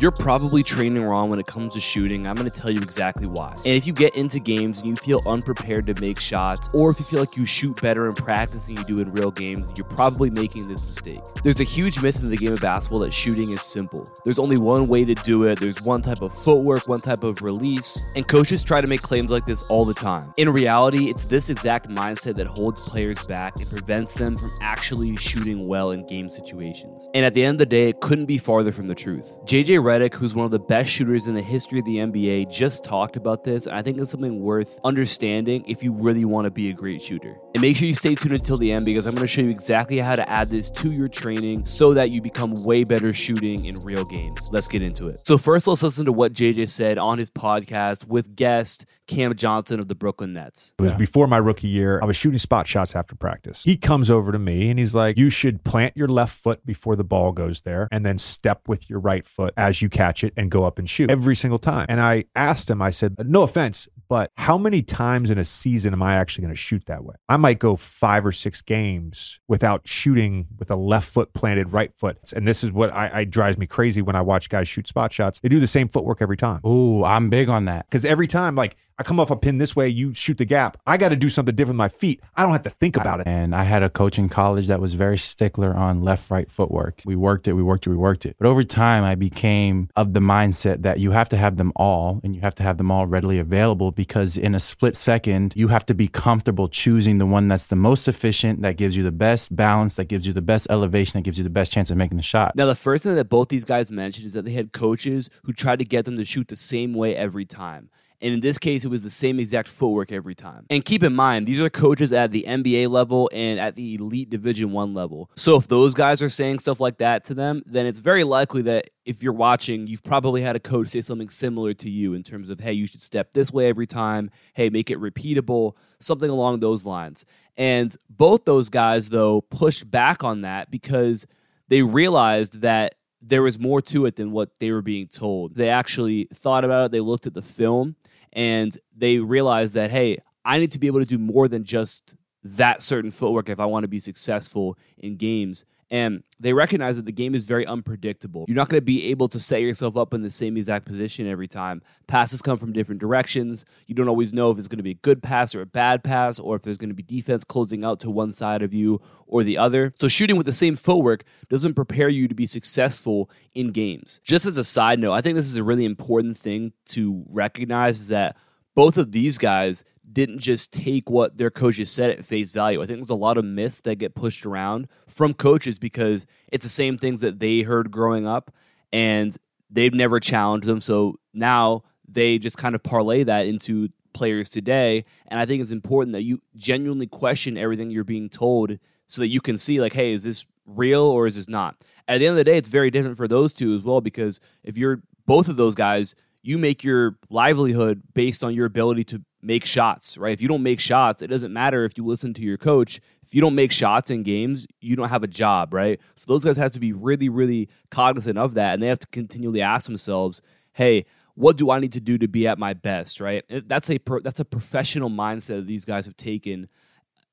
You're probably training wrong when it comes to shooting. I'm going to tell you exactly why. And if you get into games and you feel unprepared to make shots, or if you feel like you shoot better in practice than you do in real games, you're probably making this mistake. There's a huge myth in the game of basketball that shooting is simple. There's only one way to do it, there's one type of footwork, one type of release, and coaches try to make claims like this all the time. In reality, it's this exact mindset that holds players back and prevents them from actually shooting well in game situations. And at the end of the day, it couldn't be farther from the truth. JJ Redick, who's one of the best shooters in the history of the NBA, just talked about this, and I think it's something worth understanding if you really want to be a great shooter. And make sure you stay tuned until the end because I'm going to show you exactly how to add this to your training so that you become way better shooting in real games. Let's get into it. So, first, let's listen to what JJ said on his podcast with guest Cam Johnson of the Brooklyn Nets. It was before my rookie year. I was shooting spot shots after practice. He comes over to me and he's like, You should plant your left foot before the ball goes there and then step with your right foot as you catch it and go up and shoot every single time. And I asked him, I said, No offense, but how many times in a season am I actually going to shoot that way? I might go five or six games without shooting with a left foot planted right foot. And this is what I, I drives me crazy when I watch guys shoot spot shots. They do the same footwork every time. Ooh, I'm big on that. Because every time, like I come off a pin this way, you shoot the gap. I got to do something different with my feet. I don't have to think about it. And I had a coach in college that was very stickler on left right footwork. We worked it, we worked it, we worked it. But over time, I became of the mindset that you have to have them all and you have to have them all readily available because in a split second, you have to be comfortable choosing the one that's the most efficient, that gives you the best balance, that gives you the best elevation, that gives you the best chance of making the shot. Now, the first thing that both these guys mentioned is that they had coaches who tried to get them to shoot the same way every time. And in this case, it was the same exact footwork every time. And keep in mind, these are coaches at the NBA level and at the elite Division One level. So if those guys are saying stuff like that to them, then it's very likely that if you're watching, you've probably had a coach say something similar to you in terms of, hey, you should step this way every time. Hey, make it repeatable, something along those lines. And both those guys, though, pushed back on that because they realized that there was more to it than what they were being told. They actually thought about it, they looked at the film, and they realized that hey i need to be able to do more than just that certain footwork if i want to be successful in games and they recognize that the game is very unpredictable. You're not going to be able to set yourself up in the same exact position every time. Passes come from different directions. You don't always know if it's going to be a good pass or a bad pass, or if there's going to be defense closing out to one side of you or the other. So, shooting with the same footwork doesn't prepare you to be successful in games. Just as a side note, I think this is a really important thing to recognize is that both of these guys didn't just take what their coaches said at face value. I think there's a lot of myths that get pushed around from coaches because it's the same things that they heard growing up and they've never challenged them. So now they just kind of parlay that into players today. And I think it's important that you genuinely question everything you're being told so that you can see, like, hey, is this real or is this not? At the end of the day, it's very different for those two as well because if you're both of those guys, you make your livelihood based on your ability to make shots, right? If you don't make shots, it doesn't matter if you listen to your coach. If you don't make shots in games, you don't have a job, right? So those guys have to be really, really cognizant of that, and they have to continually ask themselves, "Hey, what do I need to do to be at my best?" Right? That's a that's a professional mindset that these guys have taken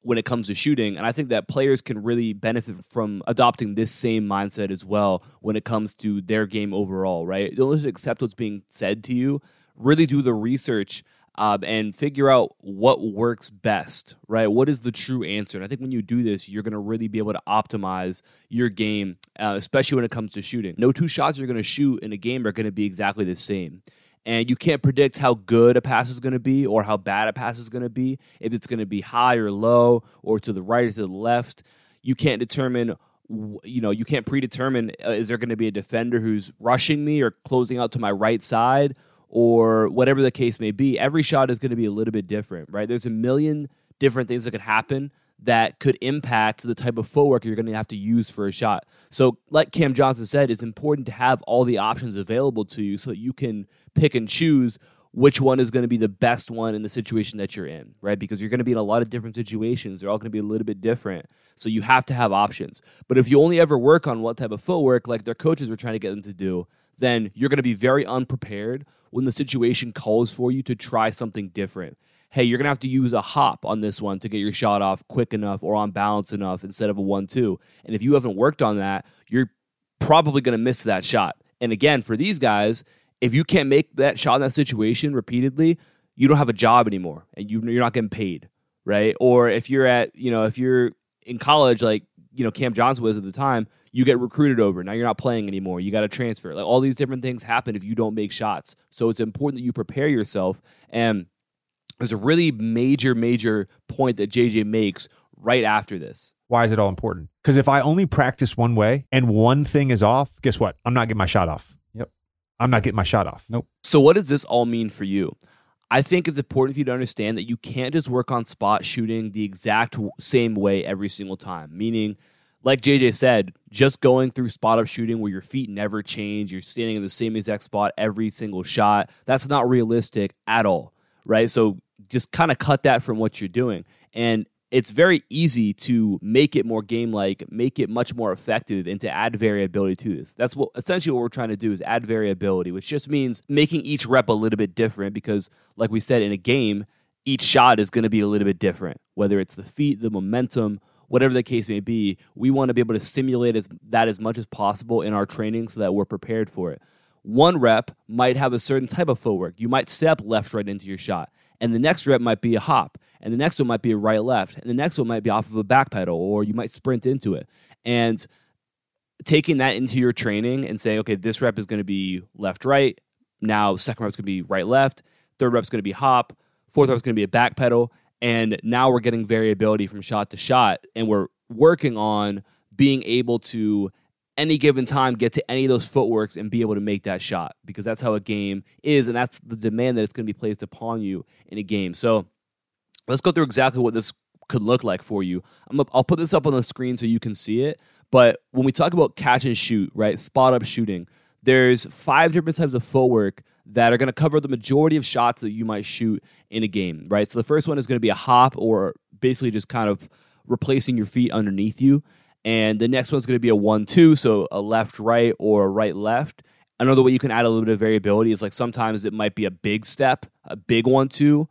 when it comes to shooting. And I think that players can really benefit from adopting this same mindset as well when it comes to their game overall, right? Don't just accept what's being said to you. Really do the research um, and figure out what works best, right? What is the true answer? And I think when you do this, you're going to really be able to optimize your game, uh, especially when it comes to shooting. No two shots you're going to shoot in a game are going to be exactly the same. And you can't predict how good a pass is going to be or how bad a pass is going to be, if it's going to be high or low or to the right or to the left. You can't determine you know, you can't predetermine uh, is there going to be a defender who's rushing me or closing out to my right side or whatever the case may be, every shot is going to be a little bit different, right? There's a million different things that could happen that could impact the type of footwork you're going to have to use for a shot. So, like Cam Johnson said, it's important to have all the options available to you so that you can pick and choose which one is going to be the best one in the situation that you're in, right? Because you're going to be in a lot of different situations. They're all going to be a little bit different. So you have to have options. But if you only ever work on what type of footwork, like their coaches were trying to get them to do, then you're going to be very unprepared when the situation calls for you to try something different. Hey, you're going to have to use a hop on this one to get your shot off quick enough or on balance enough instead of a 1 2. And if you haven't worked on that, you're probably going to miss that shot And again, for these guys, if you can't make that shot in that situation repeatedly, you don't have a job anymore and you, you're not getting paid, right? Or if you're at, you know, if you're in college, like, you know, Cam Johnson was at the time, you get recruited over. Now you're not playing anymore. You got to transfer. Like all these different things happen if you don't make shots. So it's important that you prepare yourself. And there's a really major, major point that JJ makes right after this. Why is it all important? Because if I only practice one way and one thing is off, guess what? I'm not getting my shot off. Yep. I'm not getting my shot off. Nope. So, what does this all mean for you? I think it's important for you to understand that you can't just work on spot shooting the exact same way every single time. Meaning, like JJ said, just going through spot up shooting where your feet never change, you're standing in the same exact spot every single shot, that's not realistic at all, right? So, just kind of cut that from what you're doing. And it's very easy to make it more game like, make it much more effective, and to add variability to this. That's what essentially what we're trying to do is add variability, which just means making each rep a little bit different because, like we said, in a game, each shot is going to be a little bit different, whether it's the feet, the momentum, whatever the case may be. We want to be able to simulate as, that as much as possible in our training so that we're prepared for it. One rep might have a certain type of footwork. You might step left right into your shot, and the next rep might be a hop and the next one might be a right left, and the next one might be off of a back pedal, or you might sprint into it. And taking that into your training and saying, okay, this rep is going to be left right. Now, second rep is going to be right left. Third rep is going to be hop. Fourth rep is going to be a back pedal. And now we're getting variability from shot to shot, and we're working on being able to any given time get to any of those footworks and be able to make that shot because that's how a game is and that's the demand that it's going to be placed upon you in a game. So let's go through exactly what this could look like for you. i will put this up on the screen so you can see it. But when we talk about catch and shoot, right, spot up shooting, there's five different types of footwork that are going to cover the majority of shots that you might shoot in a game, right? So the first one is going to be a hop or basically just kind of replacing your feet underneath you. And the next one's going to be a one two, so a left right or a right left. Another way you can add a little bit of variability is like sometimes it might be a big step, a big one two,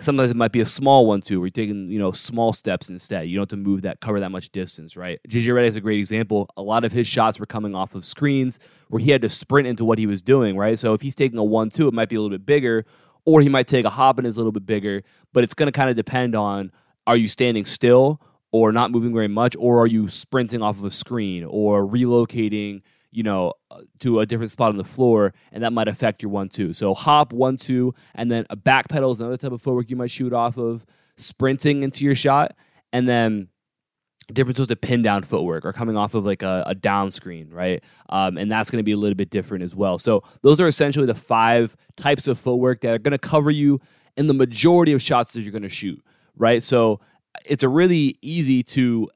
sometimes it might be a small one two, where you're taking you know small steps instead. You don't have to move that cover that much distance, right? JJ Redick is a great example. A lot of his shots were coming off of screens where he had to sprint into what he was doing, right? So if he's taking a one two, it might be a little bit bigger, or he might take a hop and is a little bit bigger. But it's going to kind of depend on are you standing still or not moving very much, or are you sprinting off of a screen or relocating you know, uh, to a different spot on the floor, and that might affect your one two. So hop one two, and then a back pedal is another type of footwork you might shoot off of. Sprinting into your shot, and then different sorts of pin down footwork or coming off of like a, a down screen, right? Um, and that's going to be a little bit different as well. So those are essentially the five types of footwork that are going to cover you in the majority of shots that you're going to shoot, right? So it's a really easy to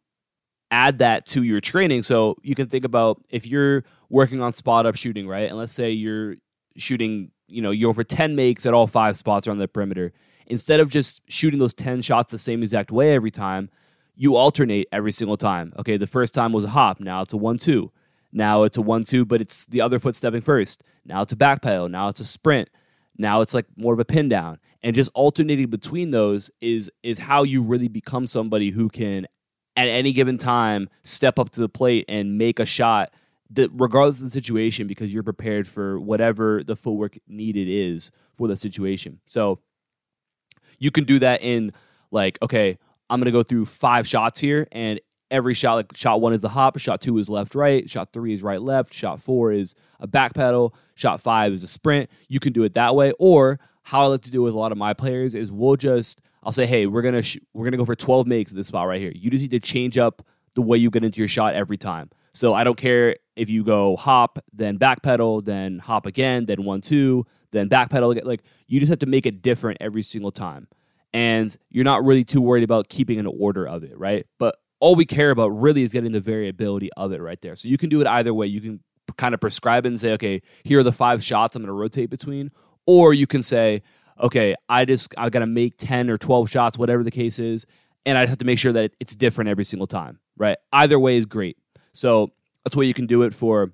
add that to your training. So you can think about if you're working on spot up shooting, right? And let's say you're shooting, you know, you're over 10 makes at all five spots around the perimeter. Instead of just shooting those 10 shots the same exact way every time, you alternate every single time. Okay, the first time was a hop, now it's a 1 2. Now it's a 1 2, but it's the other foot stepping first. Now it's a back pedal. Now it's a sprint. Now it's like more of a pin down. And just alternating between those is is how you really become somebody who can at any given time step up to the plate and make a shot that regardless of the situation because you're prepared for whatever the footwork needed is for the situation. So you can do that in like okay i'm gonna go through five shots here and every shot like shot one is the hop shot two is left right shot three is right left shot four is a back pedal shot five is a sprint. You can do it that way or how i like to do it with a lot of my players is we'll just I'll say, hey, we're gonna sh- we're gonna go for 12 makes at this spot right here. You just need to change up the way you get into your shot every time. So I don't care if you go hop, then back pedal, then hop again, then one two, then back pedal again. Like you just have to make it different every single time, and you're not really too worried about keeping an order of it, right? But all we care about really is getting the variability of it right there. So you can do it either way. You can kind of prescribe it and say, okay, here are the five shots I'm going to rotate between, or you can say, okay, I just I got to make 10 or 12 shots, whatever the case is, and I just have to make sure that it's different every single time, right? Either way is great. So that's why you can do it for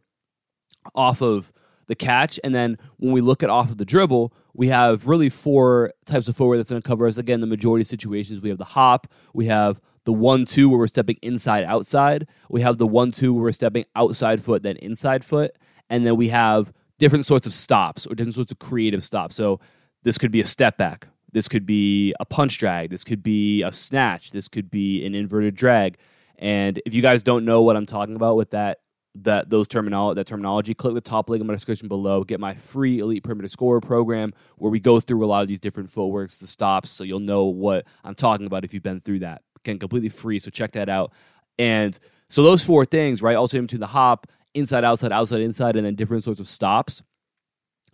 off of the catch. And then when we look at off of the dribble, we have really four types of forward that's going to cover us. Again, the majority of situations, we have the hop, we have the one two where we're stepping inside outside, we have the one two where we're stepping outside foot then inside foot, and then we have different sorts of stops or different sorts of creative stops. So this could be a step back, this could be a punch drag, this could be a snatch, this could be an inverted drag. And if you guys don't know what I'm talking about with that that those terminology that terminology, click the top link in my description below. Get my free Elite Perimeter Scorer program where we go through a lot of these different footworks, the stops, so you'll know what I'm talking about if you've been through that. Again, completely free, so check that out. And so those four things, right? Also into the hop, inside, outside, outside, inside, and then different sorts of stops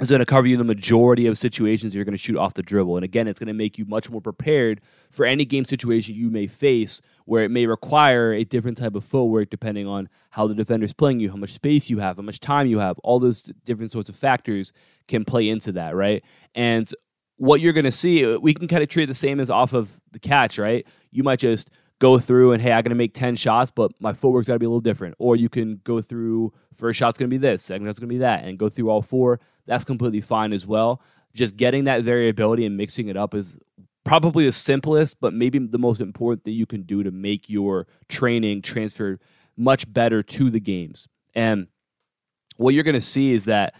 is going to cover you the majority of situations you're going to shoot off the dribble. And again, it's going to make you much more prepared for any game situation you may face where it may require a different type of footwork depending on how the defender's playing you, how much space you have, how much time you have. All those different sorts of factors can play into that, right? And what you're going to see, we can kind of treat the same as off of the catch, right? You might just go through and hey, I'm gonna make ten shots, but my footwork's gotta be a little different. Or you can go through first shot's gonna be this, second shot's gonna be that, and go through all four. That's completely fine as well. Just getting that variability and mixing it up is probably the simplest, but maybe the most important thing you can do to make your training transfer much better to the games. And what you're gonna see is that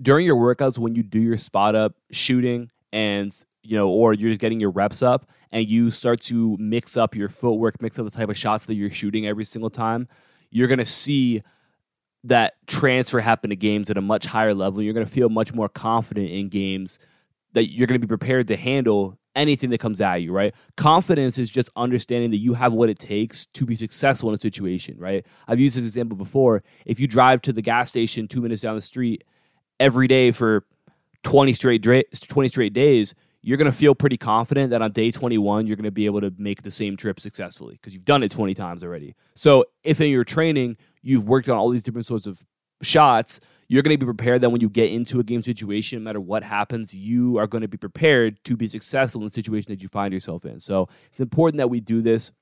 during your workouts, when you do your spot up shooting and you know, or you're just getting your reps up and you start to mix up your footwork, mix up the type of shots that you're shooting every single time, you're going to see that transfer happen to games at a much higher level. You're going to feel much more confident in games that you're going to be prepared to handle anything that comes at you, right? Confidence is just understanding that you have what it takes to be successful in a situation, right? I've used this example before. If you drive to the gas station two minutes down the street every day for 20 straight, 20 straight days, you're going to feel pretty confident that on day 21 you're going to be able to make the same trip successfully because you've done it 20 times already. So if in your training you've worked on all these different sorts of shots, you're going to be prepared that when you get into a game situation, no matter what happens, you are going to be prepared to be successful in the situation that you find yourself in. So it's important that we do this.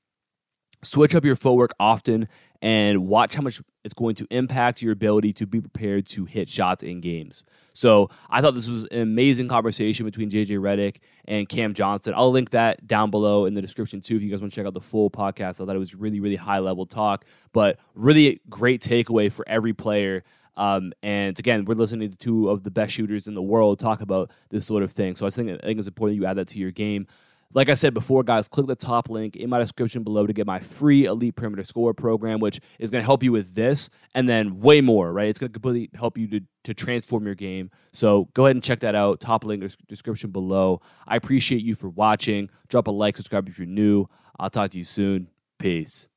Switch up your footwork often and watch how much it's going to impact your ability to be prepared to hit shots in games. So I thought this was an amazing conversation between JJ Redick and Cam Johnson. I'll link that down below in the description too if you guys want to check out the full podcast. I thought it was really, really high level talk, but really great takeaway for every player. Um, and again, we're listening to two of the best shooters in the world talk about this sort of thing. So I think I think it's important you add that to your game. Like I said before, guys, click the top link in my description below to get my free Elite Perimeter Scorer program, which is going to help you with this and then way more, right? It's going to completely help you to, to transform your game. So go ahead and check that out. Top link description below. I appreciate you for watching. Drop a like, subscribe if you're new. I'll talk to you soon. Peace.